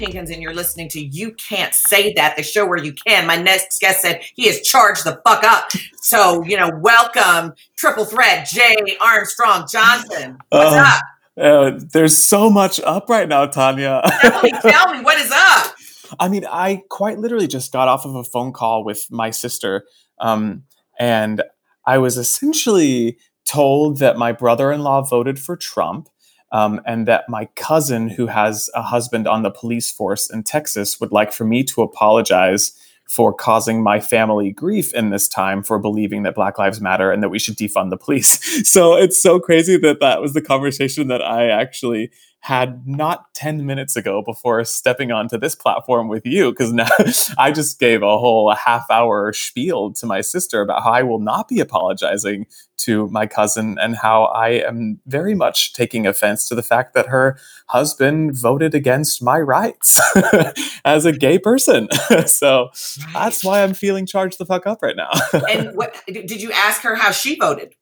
Pinkins, and you're listening to You Can't Say That, the show where you can. My next guest said he is charged the fuck up. So, you know, welcome, Triple Threat, Jay Armstrong Johnson. What's Uh, up? uh, there's so much up right now, Tonya. Tell me, tell me, what is up? I mean, I quite literally just got off of a phone call with my sister, um, and I was essentially told that my brother-in-law voted for Trump, um, and that my cousin, who has a husband on the police force in Texas, would like for me to apologize for causing my family grief in this time for believing that Black Lives Matter and that we should defund the police. So it's so crazy that that was the conversation that I actually had not 10 minutes ago before stepping onto this platform with you because now I just gave a whole half hour spiel to my sister about how I will not be apologizing to my cousin and how I am very much taking offense to the fact that her husband voted against my rights as a gay person. so that's why I'm feeling charged the fuck up right now. And what did you ask her how she voted?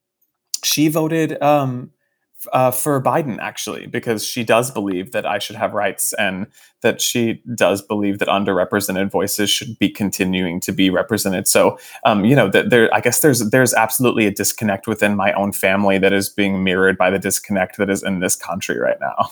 she voted um, uh, for Biden, actually, because she does believe that I should have rights and that she does believe that underrepresented voices should be continuing to be represented. So, um, you know, that there, I guess there's there's absolutely a disconnect within my own family that is being mirrored by the disconnect that is in this country right now.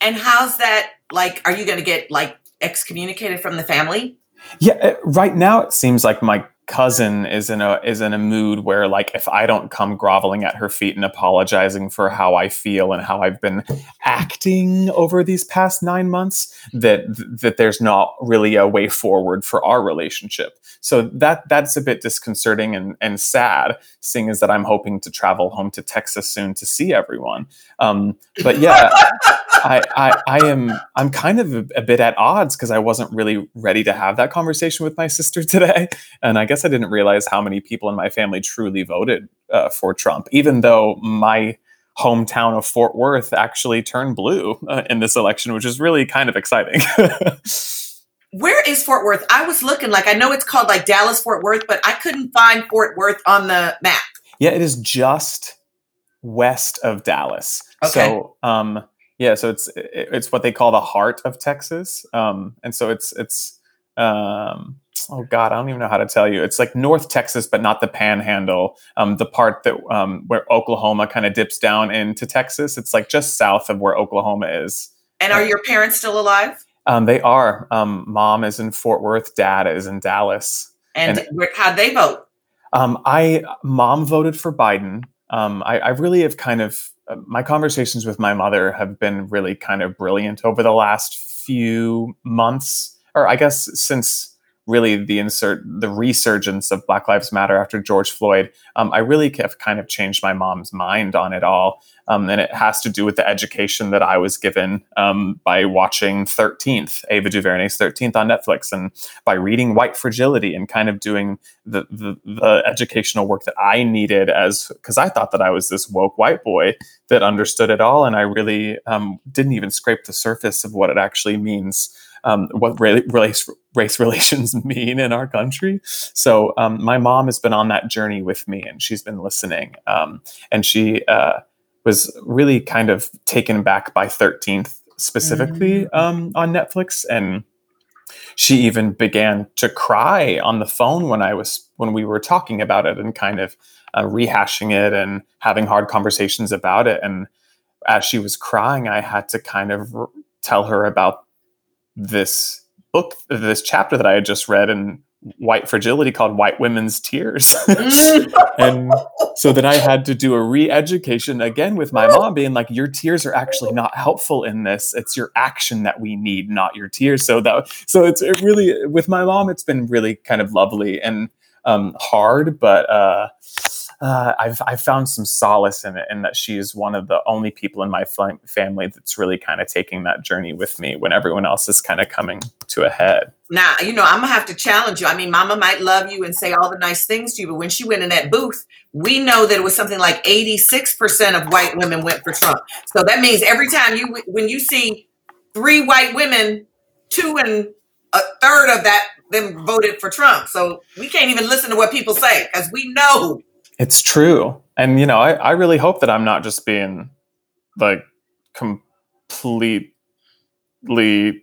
And how's that? Like, are you going to get like excommunicated from the family? Yeah, uh, right now it seems like my cousin is in a is in a mood where like if I don't come groveling at her feet and apologizing for how I feel and how I've been acting over these past 9 months that that there's not really a way forward for our relationship. So that that's a bit disconcerting and and sad seeing as that I'm hoping to travel home to Texas soon to see everyone. Um but yeah, I, I, I am I'm kind of a, a bit at odds because I wasn't really ready to have that conversation with my sister today, and I guess I didn't realize how many people in my family truly voted uh, for Trump, even though my hometown of Fort Worth actually turned blue uh, in this election, which is really kind of exciting. Where is Fort Worth? I was looking like I know it's called like Dallas Fort Worth, but I couldn't find Fort Worth on the map. yeah, it is just west of Dallas. Okay. So, um, yeah, so it's it's what they call the heart of Texas, um, and so it's it's um, oh god, I don't even know how to tell you. It's like North Texas, but not the Panhandle, um, the part that um, where Oklahoma kind of dips down into Texas. It's like just south of where Oklahoma is. And are your parents still alive? Um, they are. Um, mom is in Fort Worth. Dad is in Dallas. And, And- how'd they vote? Um, I mom voted for Biden. Um, I, I really have kind of uh, my conversations with my mother have been really kind of brilliant over the last few months, or I guess since really the insert the resurgence of Black Lives Matter after George Floyd. Um, I really have kind of changed my mom's mind on it all, um, and it has to do with the education that I was given um, by watching Thirteenth, Ava DuVernay's Thirteenth on Netflix, and by reading White Fragility and kind of doing the the, the educational work that I needed as because I thought that I was this woke white boy that understood it all, and I really um, didn't even scrape the surface of what it actually means um, what ra- race race relations mean in our country. So um, my mom has been on that journey with me, and she's been listening. Um, and she uh, was really kind of taken back by Thirteenth specifically um, on Netflix, and she even began to cry on the phone when I was when we were talking about it and kind of uh, rehashing it and having hard conversations about it. And as she was crying, I had to kind of r- tell her about this book, this chapter that I had just read in White Fragility called White Women's Tears. and so then I had to do a re education again with my mom, being like, Your tears are actually not helpful in this. It's your action that we need, not your tears. So that, so it's it really, with my mom, it's been really kind of lovely and um, hard, but uh, uh, I've, I've found some solace in it, and that she is one of the only people in my fam- family that's really kind of taking that journey with me when everyone else is kind of coming to a head. Now, you know, I'm gonna have to challenge you. I mean, Mama might love you and say all the nice things to you, but when she went in that booth, we know that it was something like 86% of white women went for Trump. So that means every time you, when you see three white women, two and a third of that them voted for Trump. So we can't even listen to what people say because we know It's true. And, you know, I, I really hope that I'm not just being like completely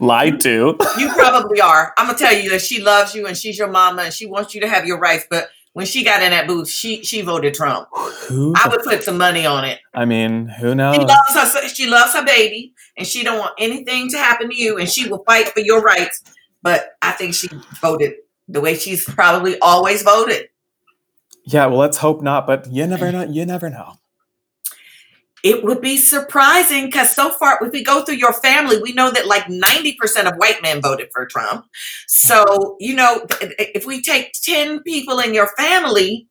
lied to. you probably are. I'm gonna tell you that she loves you and she's your mama and she wants you to have your rights. But when she got in that booth, she she voted Trump. Who? I would put some money on it. I mean, who She knows? loves her. She loves her baby, and she don't want anything to happen to you, and she will fight for your rights. But I think she voted the way she's probably always voted. Yeah, well, let's hope not. But you never eh. know. You never know. It would be surprising because so far, if we go through your family, we know that like 90% of white men voted for Trump. So, you know, if we take 10 people in your family,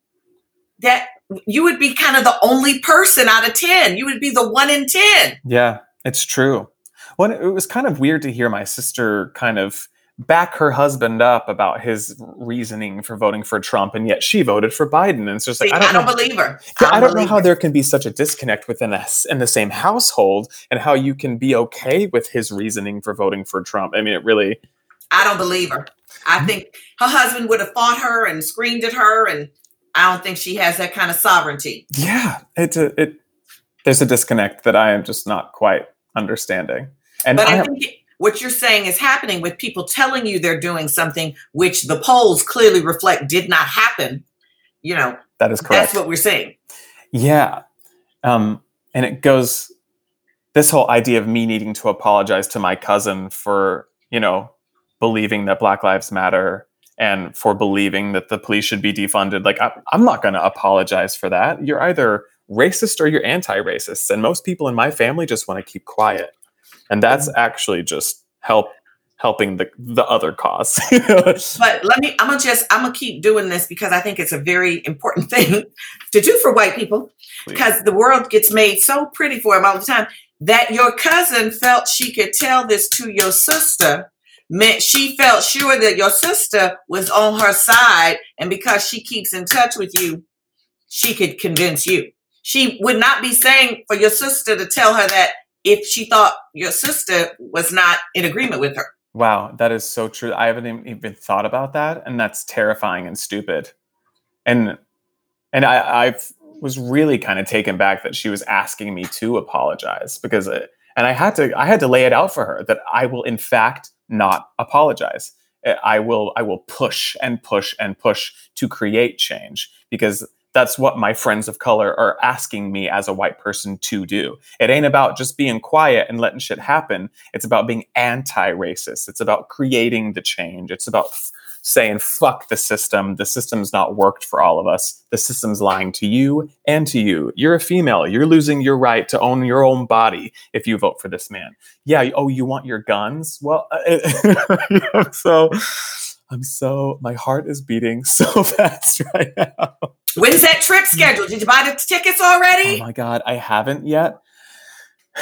that you would be kind of the only person out of 10. You would be the one in 10. Yeah, it's true. Well, it was kind of weird to hear my sister kind of back her husband up about his reasoning for voting for Trump, and yet she voted for Biden. And it's just like See, I don't, know. believe her. Yeah, I don't know how her. there can be such a disconnect within us in the same household, and how you can be okay with his reasoning for voting for Trump. I mean, it really. I don't believe her. I mm-hmm. think her husband would have fought her and screamed at her, and I don't think she has that kind of sovereignty. Yeah, it's a it. There's a disconnect that I am just not quite understanding, and But I, I think it- what you're saying is happening with people telling you they're doing something which the polls clearly reflect did not happen. You know, that is correct. that's what we're saying. Yeah. Um, and it goes this whole idea of me needing to apologize to my cousin for, you know, believing that Black Lives Matter and for believing that the police should be defunded. Like, I, I'm not going to apologize for that. You're either racist or you're anti racist. And most people in my family just want to keep quiet. And that's mm-hmm. actually just help helping the the other cause. But let me, I'm gonna just, I'm gonna keep doing this because I think it's a very important thing to do for white people because the world gets made so pretty for them all the time that your cousin felt she could tell this to your sister meant she felt sure that your sister was on her side. And because she keeps in touch with you she could convince you. She would not be saying for your sister to tell her that if she thought your sister was not in agreement with her Wow, that is so true. I haven't even- thought about that, and that's terrifying and stupid. And and I I was really kind of taken back that she was asking me to apologize because it, and I had to I had to lay it out for her that I will in fact not apologize. Uh, I will I will push and push and push to create change because that's what my friends of color are asking me as a white person to do. It ain't about just being quiet and letting shit happen. It's about being anti-racist. It's about creating the change. It's about f- saying fuck the system. The system's not worked for all of us. The system's lying to you and to you. You're a female. You're losing your right to own your own body if you vote for this man. Yeah. Oh, you want your guns? Well, uh, so. I'm so. My heart is beating so fast right now. When's that trip scheduled did you buy the tickets already? Oh my god, I haven't yet.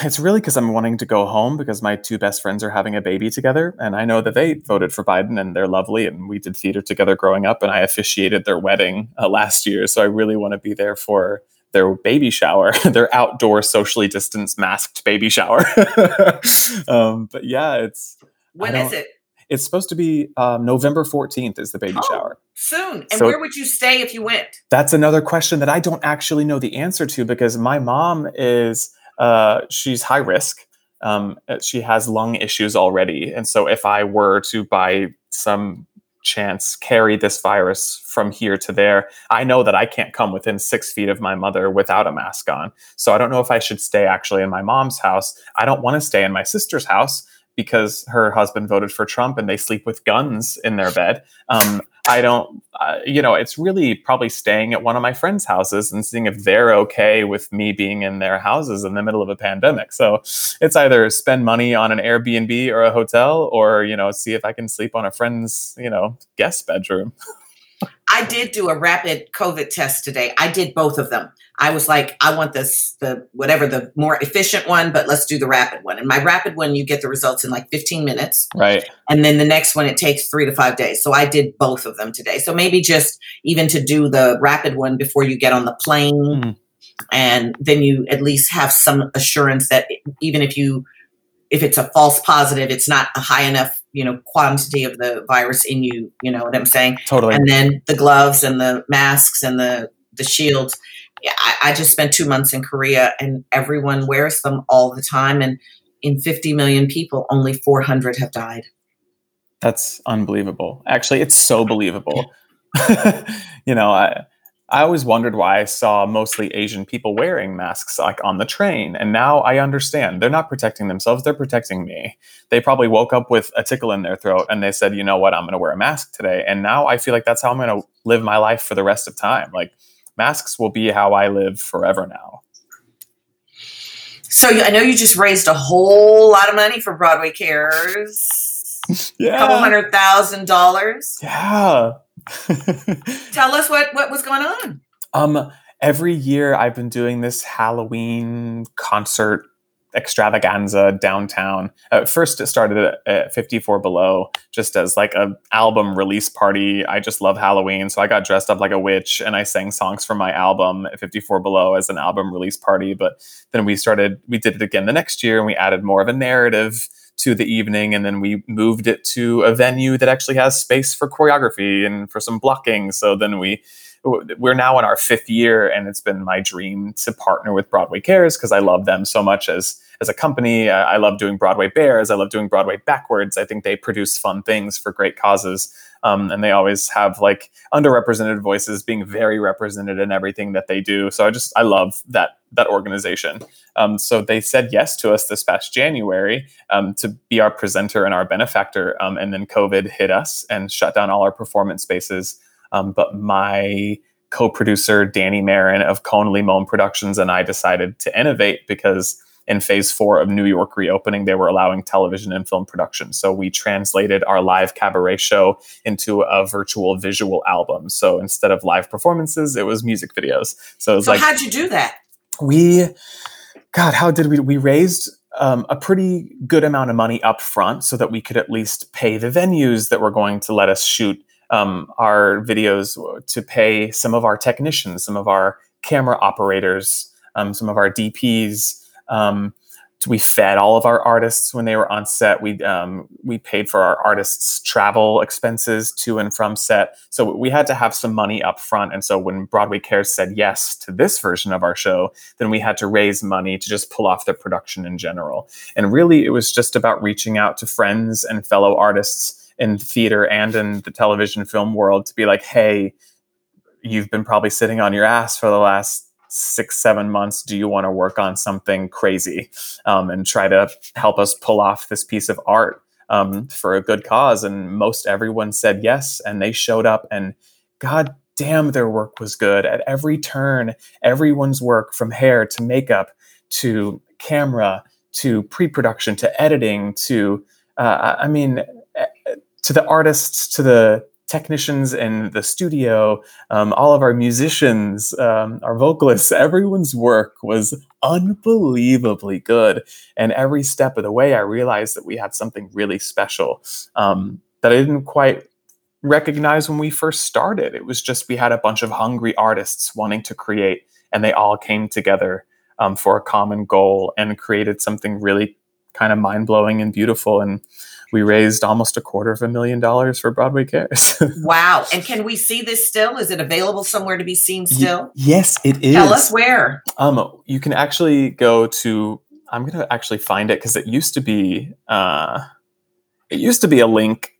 It's really because I'm wanting to go home because my two best friends are having a baby together, and I know that they voted for Biden and they're lovely, and we did theater together growing up, and I officiated their wedding uh, last year, so I really want to be there for their baby shower, their outdoor, socially distanced, masked baby shower. um, but yeah, it's When is it? It's supposed to be um, November 14th is the baby Oh. shower. Soon. And So- where would you stay if you went? That's another question that I don't actually know the answer to because my mom is uh, she's high risk. Um, uh, she has lung issues already, and so if I were to by some chance carry this virus from here to there, I know that I can't come within six feet of my mother without a mask on. So I don't know if I should stay actually in my mom's house. I don't want to stay in my sister's house because her husband voted for Trump and they sleep with guns in their bed. Um, I don't, uh, you know, it's really probably staying at one of my friends' houses and seeing if they're okay with me being in their houses in the middle of a pandemic. So it's either spend money on an Airbnb or a hotel or, you know, see if I can sleep on a friend's, you know, guest bedroom. I did do a rapid COVID test today. I did both of them. I was like, I want this, the whatever the more efficient one, but let's do the rapid one. And my rapid one, you get the results in like 15 minutes. Right. And then the next one, it takes three to five days. So I did both of them today. So maybe just even to do the rapid one before you get on the plane. Mhm. And then you at least have some assurance that even if you, if it's a false positive, it's not a high enough, you know, quantity of the virus in you. You know what I'm saying? Totally. and then the gloves and the masks and the the shields. Yeah, I, I just spent two months in Korea, and everyone wears them all the time. And in 50 million people, only 400 have died. That's unbelievable. Actually, it's so believable. you know, I I always wondered why I saw mostly Asian people wearing masks like on the train, and now I understand. They're not protecting themselves; they're protecting me. They probably woke up with a tickle in their throat, and they said, "You know what? I'm going to wear a mask today." And now I feel like that's how I'm going to live my life for the rest of time. Like masks will be how I live forever now. So I know you just raised a whole lot of money for Broadway Cares, yeah. a couple hundred thousand dollars. Yeah. Tell us what what was going on. Um, every year I've been doing this Halloween concert extravaganza downtown. At first, it started at, at 54 Below, just as like a album release party. I just love Halloween, so I got dressed up like a witch and I sang songs from my album 54 Below as an album release party. But then we started, we did it again the next year, and we added more of a narrative to the evening and then we moved it to a venue that actually has space for choreography and for some blocking. So then we we're now in our fifth year and it's been my dream to partner with broadway cares because i love them so much as as a company. I love doing broadway bears. I love doing broadway backwards. I think they produce fun things for great causes um, and they always have like underrepresented voices being very represented in everything that they do. So i just i love that that organization. Um, so they said yes to us this past january um, to be our presenter and our benefactor um, and then covid hit us and shut down all our performance spaces. Um, but my co-producer Danny Marin of Cone Limon Productions and I decided to innovate because in phase four of New York reopening, they were allowing television and film production. So we translated our live cabaret show into a virtual visual album. So instead of live performances, it was music videos. So it was So like how'd you do that? we god how did we we raised um, a pretty good amount of money up front so that we could at least pay the venues that were going to let us shoot um, our videos to pay some of our technicians some of our camera operators um, some of our dps um, we fed all of our artists when they were on set. We um, we paid for our artists' travel expenses to and from set. So we had to have some money up front. And so when Broadway Cares said yes to this version of our show, then we had to raise money to just pull off the production in general. And really, it was just about reaching out to friends and fellow artists in theater and in the television film world to be like, hey, you've been probably sitting on your ass for the last six, seven months. Do you want to work on something crazy um, and try to help us pull off this piece of art um, for a good cause? And most everyone said yes, and they showed up, and God damn, their work was good at every turn. Everyone's work, from hair to makeup to camera to pre-production to editing to, uh, I mean, eh, to the artists to the technicians in the studio, um, all of our musicians, um, our vocalists, everyone's work was unbelievably good. And every step of the way, I realized that we had something really special um, that I didn't quite recognize when we first started. It was just we had a bunch of hungry artists wanting to create, and they all came together um, for a common goal and created something really kind of mind blowing and beautiful. And we raised almost a quarter of a million dollars for Broadway Cares. Wow. And can we see this still? Is it available somewhere to be seen still? yes, it is. Tell us where. Um, you can actually go to. I'm gonna actually find it because it used to be. Uh, it used to be a link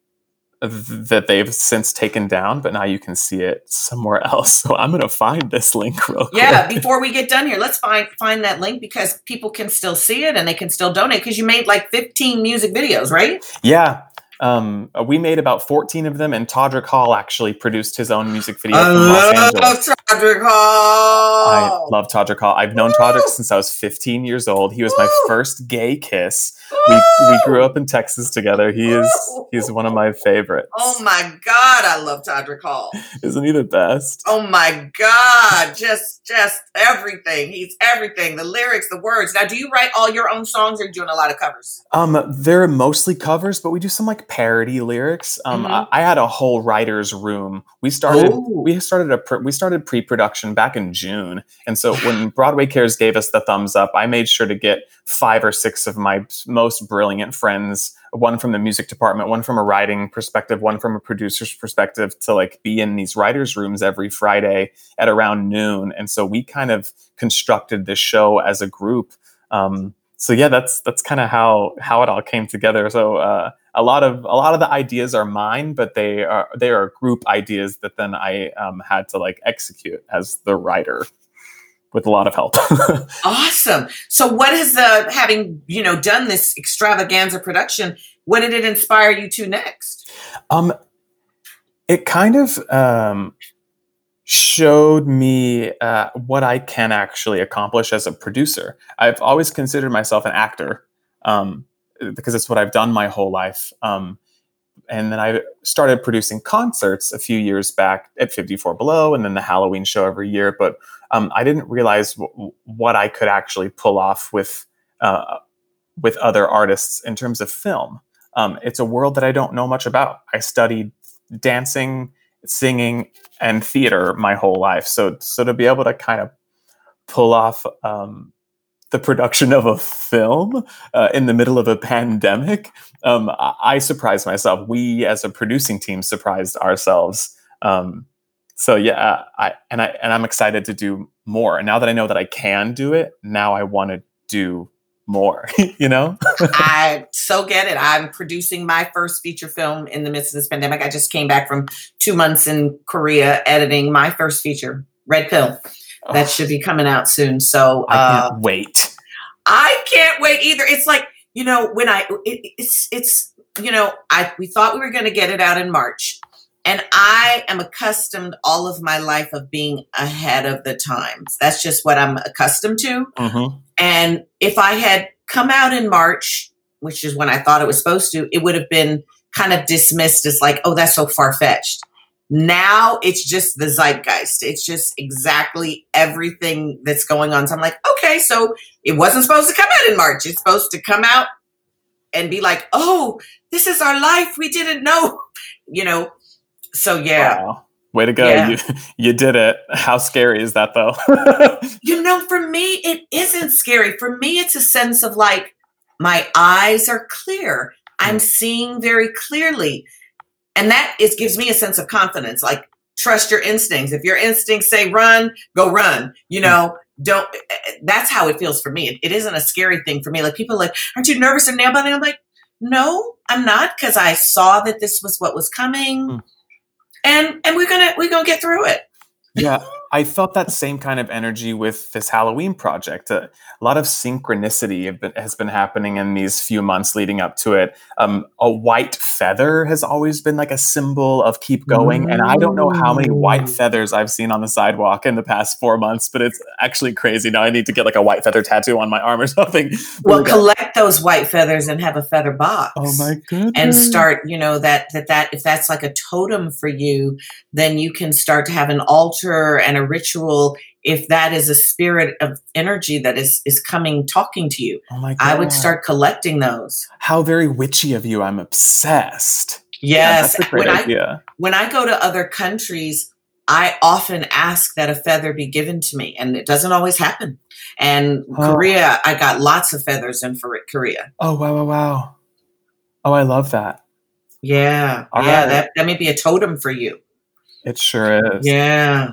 that they've since taken down, but now you can see it somewhere else. So I'm gonna find this link real quick. Yeah, before we get done here, let's find find that link because people can still see it and they can still donate because you made like 15 music videos, right? Yeah. Um, we made about 14 of them, and Todrick Hall actually produced his own music video I love. Todrick I love Todrick Hall. I've known Woo! Todrick since I was 15 years old. He was my first gay kiss. We, we grew up in Texas together. He is he's one of my favorites. Oh my God, I love Todrick Hall. Isn't he the best? Oh my God, just just everything. He's everything. The lyrics, the words. Now, do you write all your own songs or are you doing a lot of covers? Um, they're mostly covers, but we do some like parody lyrics. Um, Mhm. I, I had a whole writer's room. We started Ooh. we started a pr- we started pre-production back in June, and so when Broadway Cares gave us the thumbs up, I made sure to get five or six of my most brilliant friends, one from the music department, one from a writing perspective, one from a producer's perspective, to like be in these writers' rooms every Friday at around noon. And so we kind of constructed this show as a group. Um, so yeah, that's that's kind of how how it all came together. So uh, a lot of a lot of the ideas are mine, but they are they are group ideas that then I um, had to like execute as the writer with a lot of help. Awesome. So, what is the having you know done this extravaganza production? What did it inspire you to next? um, it kind of um, showed me uh, what I can actually accomplish as a producer. I've always considered myself an actor um, because it's what I've done my whole life. Um, and then I started producing concerts a few years back at 54 Below, and then the Halloween show every year. But um, I didn't realize w- what I could actually pull off with uh, with other artists in terms of film. Um, it's a world that I don't know much about. I studied dancing, singing, and theater my whole life. So so to be able to kind of pull off um, the production of a film uh, in the middle of a pandemic, um, I, I surprised myself. We as a producing team surprised ourselves. Um, so yeah, I and I and I'm excited to do more. And now that I know that I can do it, now I want to do more. you know? I so get it. I'm producing my first feature film in the midst of this pandemic. I just came back from two months in Korea editing my first feature, Red Pill. That should be coming out soon. So I uh, can't wait. I can't wait either. It's like you know when I it, it's it's you know I we thought we were going to get it out in March, and I am accustomed all of my life of being ahead of the times. That's just what I'm accustomed to. Mhm. And if I had come out in March, which is when I thought it was supposed to, it would have been kind of dismissed as like, oh, that's so far fetched. Now it's just the zeitgeist. It's just exactly everything that's going on. So I'm like, okay, so it wasn't supposed to come out in March. It's supposed to come out and be like, oh, this is our life. We didn't know, you know. So yeah, Wow. Way to go. Yeah. You you did it. How scary is that though? you know, for me, it isn't scary. For me, it's a sense of like, my eyes are clear. I'm mm. seeing very clearly. And that is gives me a sense of confidence. Like, trust your instincts. If your instincts say run, go run. You know, don't. Eh, eh, eh, that's how it feels for me. It, it isn't a scary thing for me. Like people are like, aren't you nervous and nail biting? I'm like, no, I'm not, because I saw that this was what was coming, Hmm. and and we're gonna we're gonna get through it. yeah, I felt that same kind of energy with this Halloween project. Uh, a lot of synchronicity have been, has been happening in these few months leading up to it. Um, a white feather has always been like a symbol of keep going, and I don't know how many white feathers I've seen on the sidewalk in the past four months, but it's actually crazy. Now I need to get like a white feather tattoo on my arm or something. Well, collect those white feathers and have a feather box. oh my goodness! and start you know that that that if that's like a totem for you then you can start to have an altar and a ritual if that is a spirit of energy that is is coming talking to you Oh my god! i would start collecting those How very witchy of you! I'm obsessed. Yes great when i when i go to other countries i often ask that a feather be given to me and it doesn't always happen and Oh. korea i got lots of feathers in for korea Oh wow, wow, wow. Oh, I love that. Yeah, All yeah, right. that that may be a totem for you. It sure is. Yeah.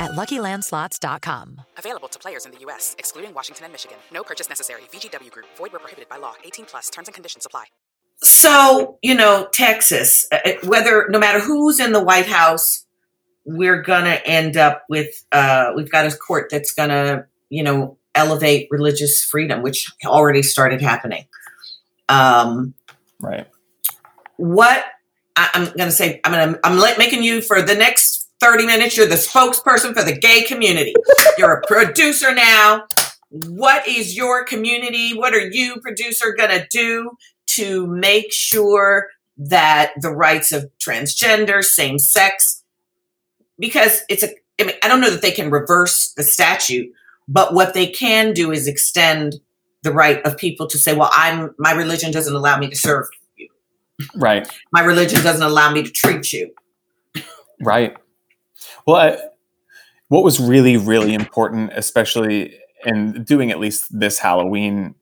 at luckylandslots.com. Available to players in the U.S., excluding Washington and Michigan. No purchase necessary. VGW Group, void where prohibited by law. 18 plus terms and conditions apply. So, you know, Texas, uh, whether no matter who's in the White House, we're going to end up with uh we've got a court that's going to, you know, elevate religious freedom, which already started happening. Um Right. what I, I'm going to say, I'm going to, I'm making you for the next 30 minutes. You're the spokesperson for the gay community. You're a producer now. What is your community? What are you, producer, going to do to make sure that the rights of transgender, same sex, because it's a, I mean, I don't know that they can reverse the statute, but what they can do is extend the right of people to say, well, I'm, my religion doesn't allow me to serve you. Right. my religion doesn't allow me to treat you. Right. Well, I, what was really, really important, especially in doing at least this Halloween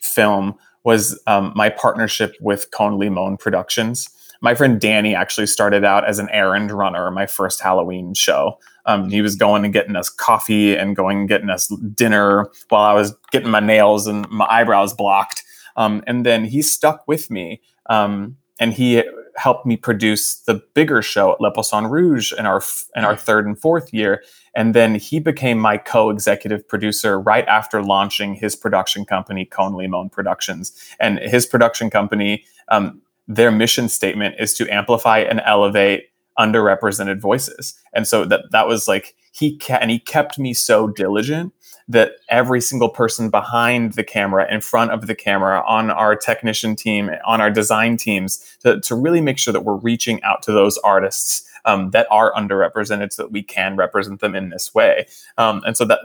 film, was um, my partnership with Cone Limon Productions. My friend Danny actually started out as an errand runner my first Halloween show. Um, he was going and getting us coffee and going and getting us dinner while I was getting my nails and my eyebrows blocked. Um, and then he stuck with me um, and he helped me produce the bigger show at Le Poisson Rouge in our in our third and fourth year. And then he became my co-executive producer right after launching his production company, Cone Limon Productions. And his production company, um, their mission statement is to amplify and elevate underrepresented voices. And so that that was like he ca- and he kept me so diligent that every single person behind the camera, in front of the camera, on our technician team, on our design teams, to, to really make sure that we're reaching out to those artists um, that are underrepresented so that we can represent them in this way. Um, and so that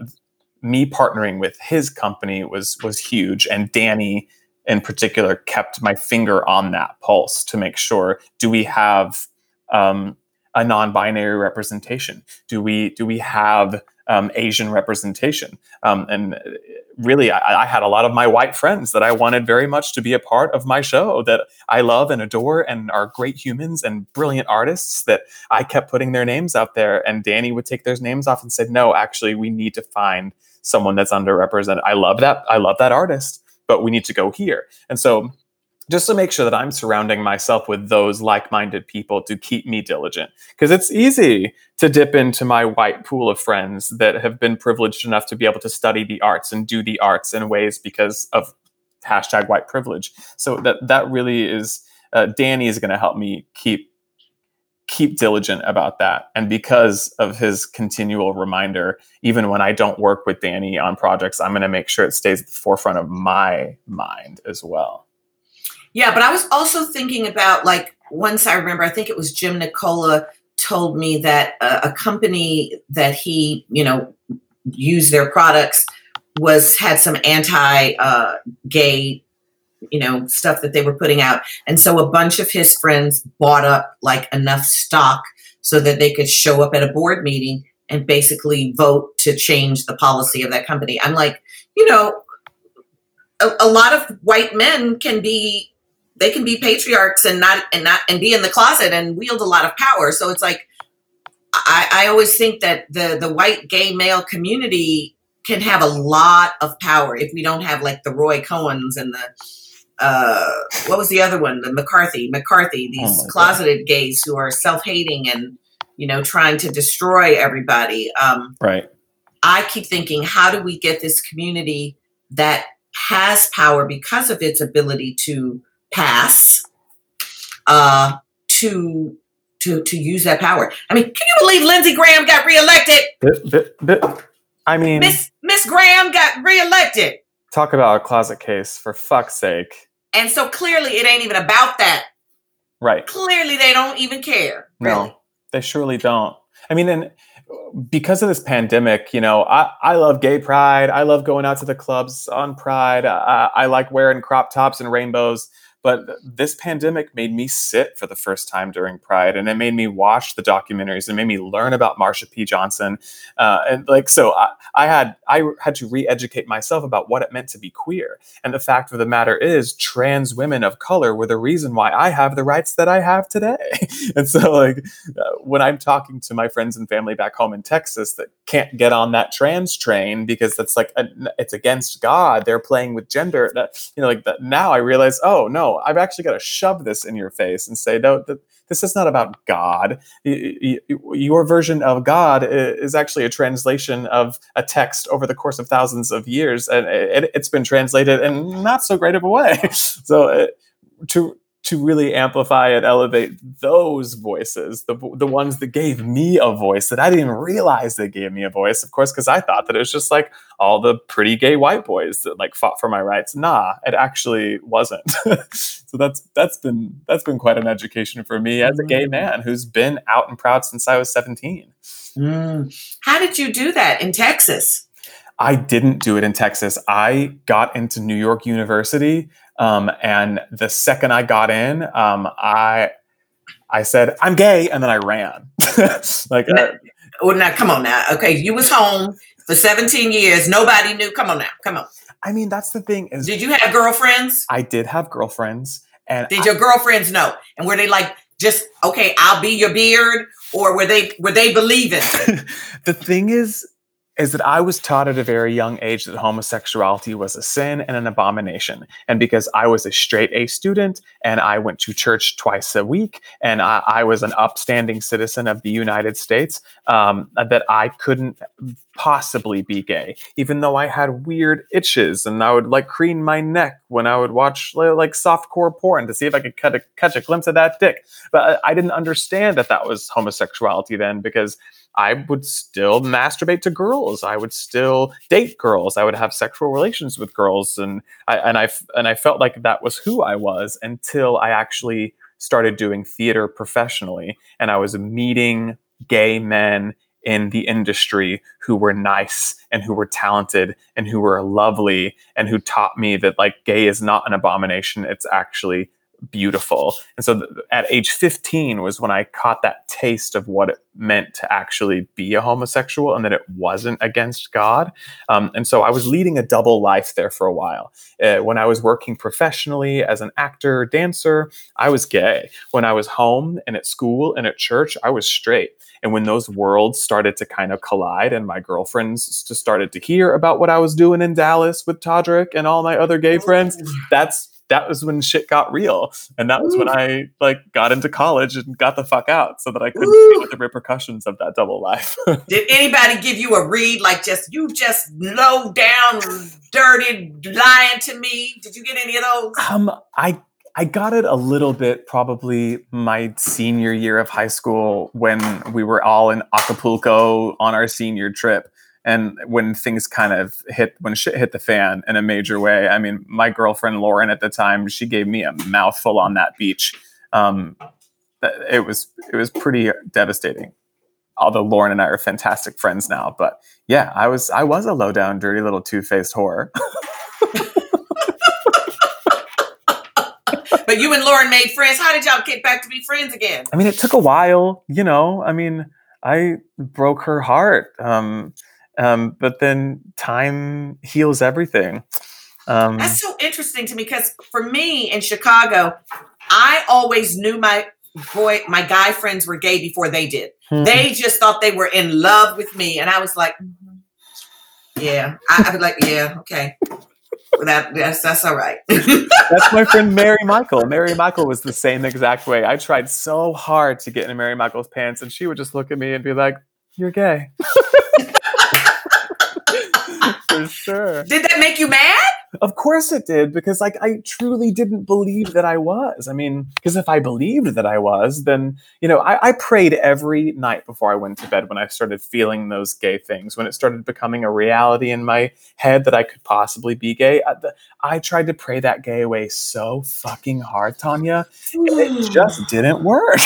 me partnering with his company was was huge. And Danny in particular kept my finger on that pulse to make sure do we have um, a non-binary representation? Do we do we have um, Asian representation? Um, and really, I, I had a lot of my white friends that I wanted very much to be a part of my show that I love and adore and are great humans and brilliant artists that I kept putting their names out there. And Danny would take those names off and said, "No, actually, we need to find someone that's underrepresented. I love that. I love that artist, but we need to go here." And so just to make sure that I'm surrounding myself with those like minded people to keep me diligent. Because it's easy to dip into my white pool of friends that have been privileged enough to be able to study the arts and do the arts in ways because of hashtag white privilege. So that that really is uh, Danny is going to help me keep keep diligent about that and because of his continual reminder even when i don't work with danny on projects i'm going to make sure it stays at the forefront of my mind as well Yeah, but I was also thinking about like once I remember, I think it was Jim Nicola told me that a, company that he, you know, used their products was had some anti uh, gay, you know, stuff that they were putting out. And so a bunch of his friends bought up like enough stock so that they could show up at a board meeting and basically vote to change the policy of that company. I'm like, you know, a, a lot of white men can be they can be patriarchs and not and not and be in the closet and wield a lot of power. So it's like I, I always think that the the white gay male community can have a lot of power if we don't have like the Roy Cohns and the uh what was the other one? The McCarthy, McCarthy, these Oh my God. closeted gays who are self-hating and you know, trying to destroy everybody. Um, Right. I keep thinking, how do we get this community that has power because of its ability to pass uh, to to to use that power? I mean, can you believe Lindsey Graham got reelected? I mean, Miss Miss Graham got reelected, talk about a closet case for fuck's sake. and so clearly it ain't even about that. Right. Clearly they don't even care. Really. No, they surely don't. I mean, and because of this pandemic, you know, I, I love gay pride. I love going out to the clubs on pride. I, I like wearing crop tops and rainbows. But this pandemic made me sit for the first time during Pride, and it made me watch the documentaries. and made me learn about Marsha P. Johnson, uh, and like so, I, I had I had to re-educate myself about what it meant to be queer. And the fact of the matter is, trans women of color were the reason why I have the rights that I have today. and so, like uh, when I'm talking to my friends and family back home in Texas that can't get on that trans train because that's like a, it's against God, they're playing with gender. That you know, like that. Now I realize, oh no, I've actually got to shove this in your face and say, no, th- this is not about God. Y- y- Your version of God is actually a translation of a text over the course of thousands of years, and it, it's been translated in not so great of a way. so uh, to to really amplify and elevate those voices, the the ones that gave me a voice that I didn't even realize they gave me a voice, of course, because I thought that it was just like all the pretty gay white boys that like fought for my rights. Nah, it actually wasn't. so that's that's been that's been quite an education for me as a gay man who's been out and proud since I was 17. Mm. How did you do that in Texas? I didn't do it in Texas. I got into New York University, um, and the second I got in, um, I I said I'm gay, and then I ran. like, uh, Oh, now come on now. Okay, you was home for 17 years. Nobody knew. Come on now. Come on. I mean, that's the thing is, Did you have girlfriends? I did have girlfriends, and Did your girlfriends know? And were they like just okay? I'll be your beard, or were they were they believing? the thing is is that I was taught at a very young age that homosexuality was a sin and an abomination. And because I was a straight A student and I went to church twice a week and I, I was an upstanding citizen of the United States, um, that I couldn't possibly be gay, even though I had weird itches and I would like crane my neck when I would watch li- like softcore porn to see if I could a, catch a glimpse of that dick. But I, I didn't understand that that was homosexuality then because I would still masturbate to girls. I would still date girls. I would have sexual relations with girls, and I and I and I felt like that was who I was until I actually started doing theater professionally, and I was meeting gay men in the industry who were nice and who were talented and who were lovely and who taught me that like gay is not an abomination it's actually beautiful. And so th- at age 15 was when i caught that taste of what it meant to actually be a homosexual and that it wasn't against god. Um, and so i was leading a double life there for a while. Uh, when i was working professionally as an actor dancer i was gay. When i was home and at school and at church i was straight. And when those worlds started to kind of collide and my girlfriends just started to hear about what i was doing in dallas with todrick and all my other gay friends that's that was when shit got real and that was when i like got into college and got the fuck out so that i couldn't deal with the repercussions of that double life Did anybody give you a read like just you just low down, dirty, lying to me? Did you get any of those? um i I got it a little bit probably my senior year of high school when we were all in Acapulco on our senior trip. And when things kind of hit, when shit hit the fan in a major way, I mean, my girlfriend Lauren at the time, she gave me a mouthful on that beach. Um, it was it was pretty devastating. Although Lauren and I are fantastic friends now, but yeah, I was I was a low down, dirty little two faced whore. But you and Lauren made friends. How did y'all get back to be friends again? I mean, it took a while, you know. I mean, I broke her heart, um, um, but then time heals everything. Um, That's so interesting to me because for me in Chicago, I always knew my boy, my guy friends were gay before they did. Hmm. They just thought they were in love with me, and I was like, "Mhm. yeah. I, I was like, yeah, okay. that yes, that's all right. That's my friend Mary Michael. Mary Michael was the same exact way. I tried so hard to get in Mary Michael's pants, and she would just look at me and be like, "You're gay." Sure. Did that make you mad? Of course it did, because like I truly didn't believe that I was. I mean, because if I believed that I was, then you know, I, I prayed every night before I went to bed when I started feeling those gay things, when it started becoming a reality in my head that I could possibly be gay. I, the, I tried to pray that gay away so fucking hard, Tonya, and it just didn't work.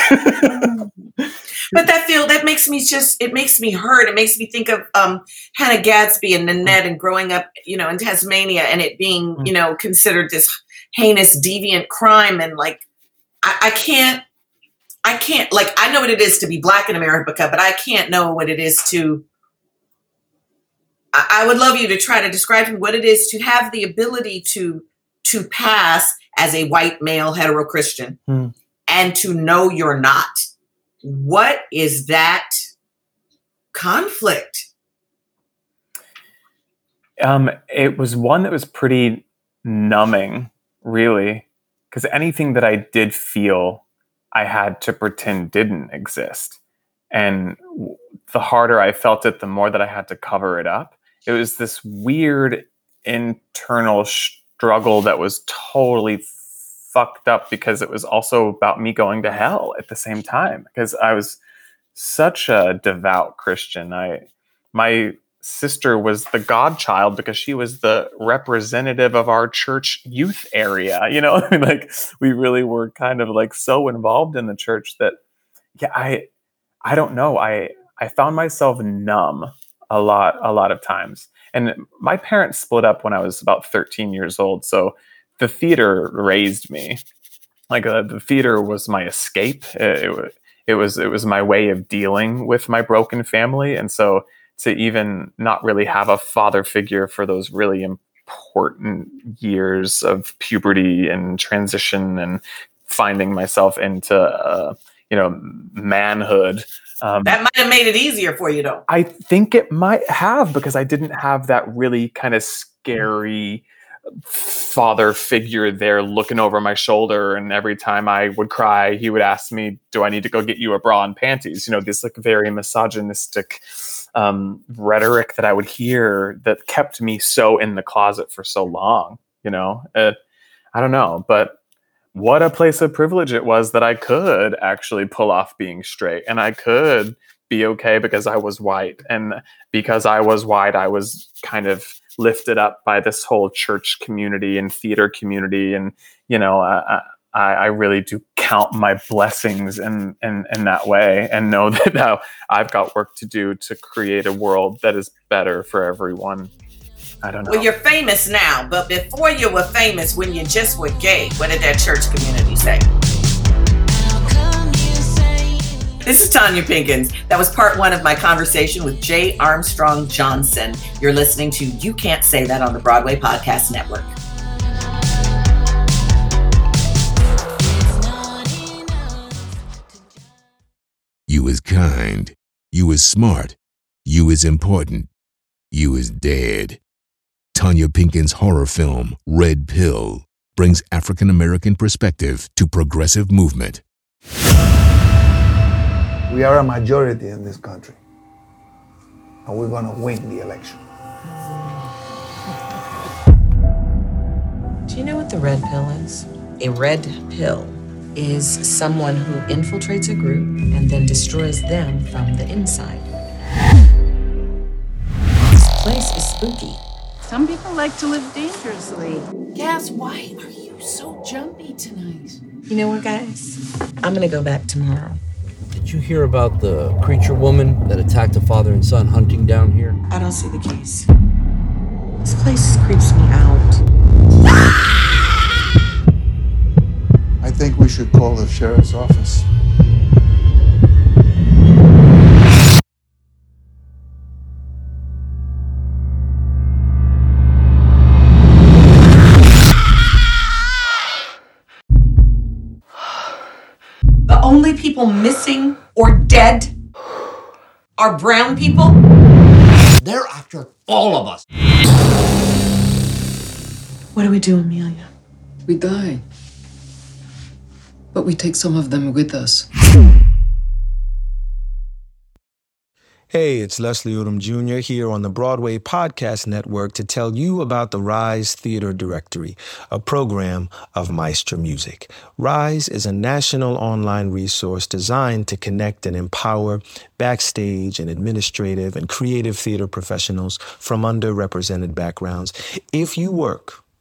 But that feel that makes me just it makes me hurt. It makes me think of um Hannah Gadsby and Nanette and growing up, you know, in Tasmania and it being, you know, considered this heinous, deviant crime. And like I, I can't I can't like I know what it is to be black in America, but I can't know what it is to I, I would love you to try to describe to me what it is to have the ability to to pass as a white male hetero Christian Hmm. and to know you're not. What is that conflict? Um, it was one that was pretty numbing, really, because anything that I did feel, I had to pretend didn't exist. And the harder I felt it, the more that I had to cover it up. It was this weird internal struggle that was totally fucked up because it was also about me going to hell at the same time because I was such a devout Christian. I my sister was the godchild because she was the representative of our church youth area. You know, I mean, like we really were kind of like so involved in the church that yeah, I I don't know. I I found myself numb a lot a lot of times. And my parents split up when I was about 13 years old, so the theater raised me. Like uh, the theater was my escape. It, it, it was it was my way of dealing with my broken family, and so to even not really have a father figure for those really important years of puberty and transition and finding myself into uh, you know manhood. Um, That might have made it easier for you though. I think it might have because I didn't have that really kind of scary father figure there looking over my shoulder and every time I would cry he would ask me do I need to go get you a bra and panties you know this like very misogynistic um, rhetoric that I would hear that kept me so in the closet for so long you know? Uh, I don't know but what a place of privilege it was that I could actually pull off being straight and I could be okay because I was white and because I was white I was kind of lifted up by this whole church community and theater community and you know I, I, I really do count my blessings in, in in that way and know that now I've got work to do to create a world that is better for everyone I don't know Well, you're famous now, but before you were famous, when you just were gay, what did that church community say? This is Tonya Pinkins. That was part one of my conversation with Jay Armstrong Johnson. You're listening to You Can't Say That on the Broadway Podcast Network. Is kind. You is smart. You is important. You is dead. Tonya Pinkin's horror film, Red Pill, brings African American perspective to progressive movement. We are a majority in this country. And we're going to win the election. Do you know what the red pill is? A red pill is someone who infiltrates a group and then destroys them from the inside. This place is spooky. Some people like to live dangerously. Gas, why are you so jumpy tonight? You know what, guys? I'm gonna go back tomorrow. Did you hear about the creature woman that attacked a father and son hunting down here? I don't see the case. This place creeps me out. I think we should call the sheriff's office. The only people missing or dead are brown people? They're after all of us. What do we do, Amelia? We die. But we take some of them with us. Hey, it's Leslie Odom Jr. here on the Broadway Podcast Network to tell you about the Rise Theater Directory, a program of Maestra Music. Rise is a national online resource designed to connect and empower backstage and administrative and creative theater professionals from underrepresented backgrounds. If you work